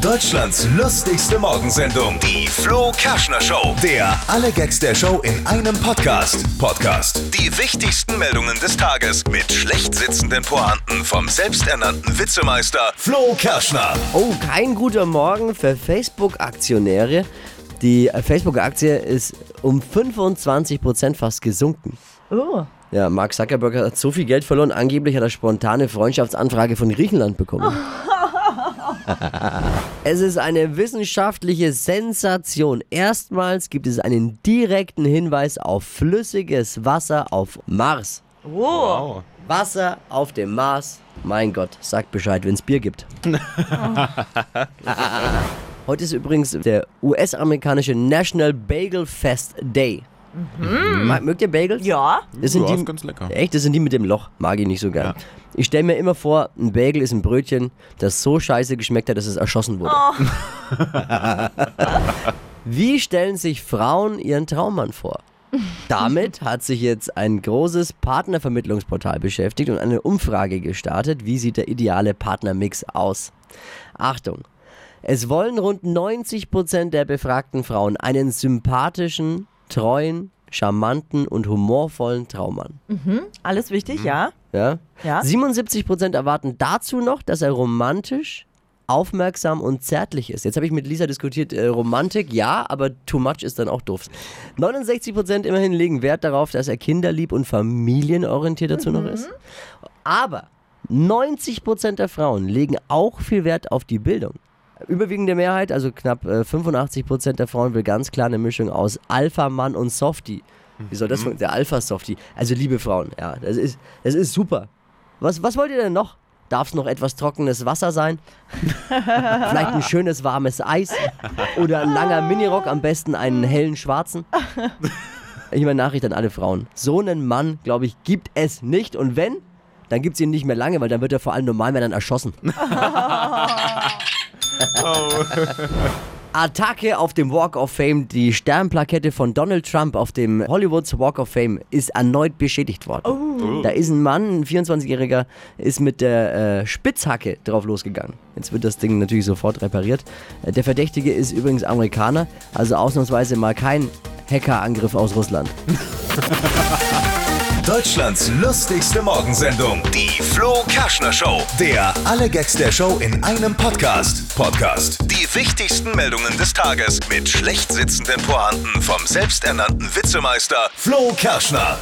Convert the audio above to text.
Deutschlands lustigste Morgensendung, die Flo Kerschner Show. Der alle Gags der Show in einem Podcast. Podcast. Die wichtigsten Meldungen des Tages mit schlecht sitzenden Pointen vom selbsternannten Witzemeister Flo Kerschner. Oh, kein guter Morgen für Facebook-Aktionäre. Die äh, Facebook-Aktie ist um 25% fast gesunken. Oh. Ja, Mark Zuckerberg hat so viel Geld verloren. Angeblich hat er spontane Freundschaftsanfrage von Griechenland bekommen. Es ist eine wissenschaftliche Sensation. Erstmals gibt es einen direkten Hinweis auf flüssiges Wasser auf Mars. Oh. Wasser auf dem Mars. Mein Gott, sagt Bescheid, wenn es Bier gibt. Heute ist übrigens der US-amerikanische National Bagel Fest Day. Mag- Mögt ihr Bagels? Ja. Das sind Ja, die, ist ganz lecker. Echt, das sind die mit dem Loch. Mag ich nicht so gern. Ich stelle mir immer vor, ein Bagel ist ein Brötchen, das so scheiße geschmeckt hat, dass es erschossen wurde. Wie stellen sich Frauen ihren Traummann vor? Damit hat sich jetzt ein großes Partnervermittlungsportal beschäftigt und eine Umfrage gestartet. Wie sieht der ideale Partnermix aus? Achtung! Es wollen rund 90% der befragten Frauen einen sympathischen, treuen, charmanten und humorvollen Traummann. Alles wichtig, ja. Ja? Ja. 77% erwarten dazu noch, dass er romantisch, aufmerksam und zärtlich ist. Jetzt habe ich mit Lisa diskutiert, äh, Romantik ja, aber too much ist dann auch doof. 69% immerhin legen Wert darauf, dass er kinderlieb und familienorientiert dazu noch ist. Aber 90% der Frauen legen auch viel Wert auf die Bildung. Überwiegende Mehrheit, also knapp äh, 85% der Frauen will ganz klar eine Mischung aus Alpha-Mann und Softie. Wie soll das funktionieren? Der Alpha-Softie. Also liebe Frauen, ja, das ist, das ist super. Was, was wollt ihr denn noch? Darf es noch etwas trockenes Wasser sein? Vielleicht ein schönes warmes Eis? Oder ein langer Minirock, am besten einen hellen schwarzen? Ich meine Nachricht an alle Frauen. So einen Mann, glaube ich, gibt es nicht. Und wenn, dann gibt es ihn nicht mehr lange, weil dann wird er vor allem normalen Männern erschossen. Attacke auf dem Walk of Fame. Die Sternplakette von Donald Trump auf dem Hollywoods Walk of Fame ist erneut beschädigt worden. Da ist ein Mann, ein 24-Jähriger, ist mit der äh, Spitzhacke drauf losgegangen. Jetzt wird das Ding natürlich sofort repariert. Äh, der Verdächtige ist übrigens Amerikaner, also ausnahmsweise mal kein Hackerangriff aus Russland. Deutschlands lustigste Morgensendung, die Flo Kerschner Show. Der alle Gags der Show in einem Podcast. Podcast. Die wichtigsten Meldungen des Tages mit schlecht sitzenden Pointen vom selbsternannten Witzemeister Flo Kerschner.